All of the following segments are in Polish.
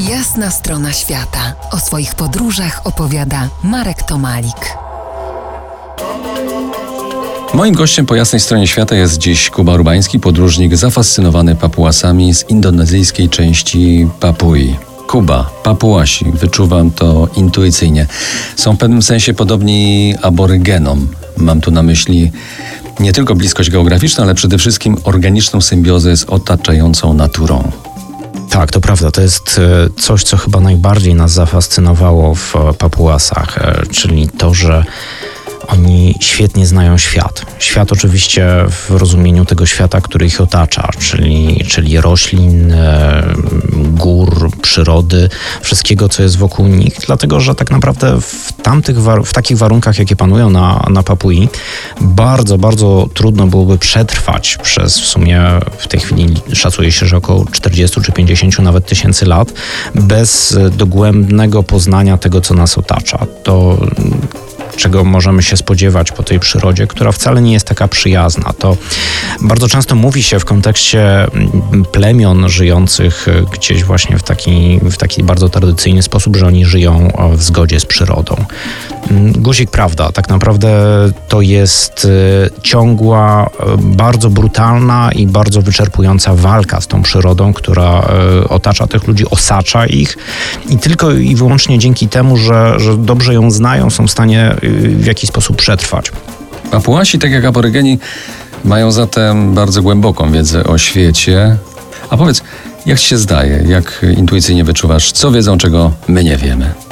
Jasna strona świata. O swoich podróżach opowiada Marek Tomalik. Moim gościem po jasnej stronie świata jest dziś Kuba Urbański, podróżnik zafascynowany papułasami z indonezyjskiej części Papui. Kuba, papułasi, wyczuwam to intuicyjnie, są w pewnym sensie podobni aborygenom. Mam tu na myśli nie tylko bliskość geograficzną, ale przede wszystkim organiczną symbiozę z otaczającą naturą. Tak, to prawda. To jest e, coś, co chyba najbardziej nas zafascynowało w e, Papuasach, e, czyli to, że oni świetnie znają świat. Świat oczywiście w rozumieniu tego świata, który ich otacza, czyli, czyli roślin, gór, przyrody, wszystkiego, co jest wokół nich, dlatego że tak naprawdę w tamtych, w takich warunkach, jakie panują na, na Papui, bardzo, bardzo trudno byłoby przetrwać przez w sumie w tej chwili szacuje się, że około 40 czy 50 nawet tysięcy lat bez dogłębnego poznania tego, co nas otacza. To czego możemy się spodziewać po tej przyrodzie, która wcale nie jest taka przyjazna. To bardzo często mówi się w kontekście mm, plemion żyjących e, gdzieś właśnie w taki, w taki bardzo tradycyjny sposób, że oni żyją w zgodzie z przyrodą. Mm, guzik prawda, tak naprawdę to jest e, ciągła, e, bardzo brutalna i bardzo wyczerpująca walka z tą przyrodą, która otacza tych ludzi, osacza ich i tylko i wyłącznie dzięki temu, że, że dobrze ją znają, są w stanie w jakiś sposób przetrwać. Papuasi, tak jak aborygeni, mają zatem bardzo głęboką wiedzę o świecie. A powiedz, jak ci się zdaje, jak intuicyjnie wyczuwasz, co wiedzą, czego my nie wiemy?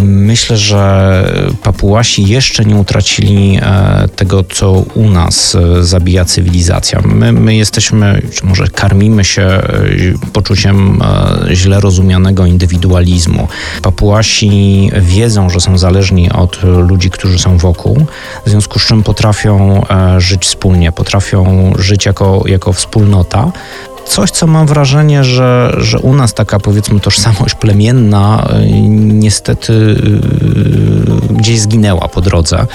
Myślę, że Papuasi jeszcze nie utracili e, tego, co u nas e, zabija cywilizacja. My, my jesteśmy, czy może karmimy się e, poczuciem źle rozumianego indywidualizmu. Papuasi wiedzą, że są zależni od ludzi, którzy są wokół, w związku z czym potrafią żyć wspólnie, potrafią żyć jako, jako wspólnota, coś, co mam wrażenie, że, że u nas taka powiedzmy tożsamość plemienna y, niestety y, gdzieś zginęła po drodze.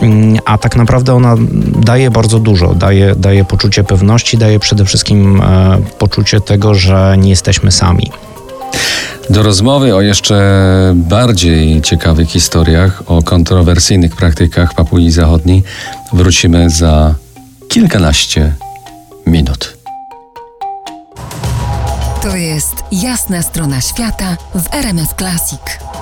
Mm, a tak naprawdę ona daje bardzo dużo. Daje, daje poczucie pewności, daje przede wszystkim e, poczucie tego, że nie jesteśmy sami. Do rozmowy o jeszcze bardziej ciekawych historiach, o kontrowersyjnych praktykach Papui Zachodniej wrócimy za kilkanaście minut. Jasna strona świata w RMS Classic.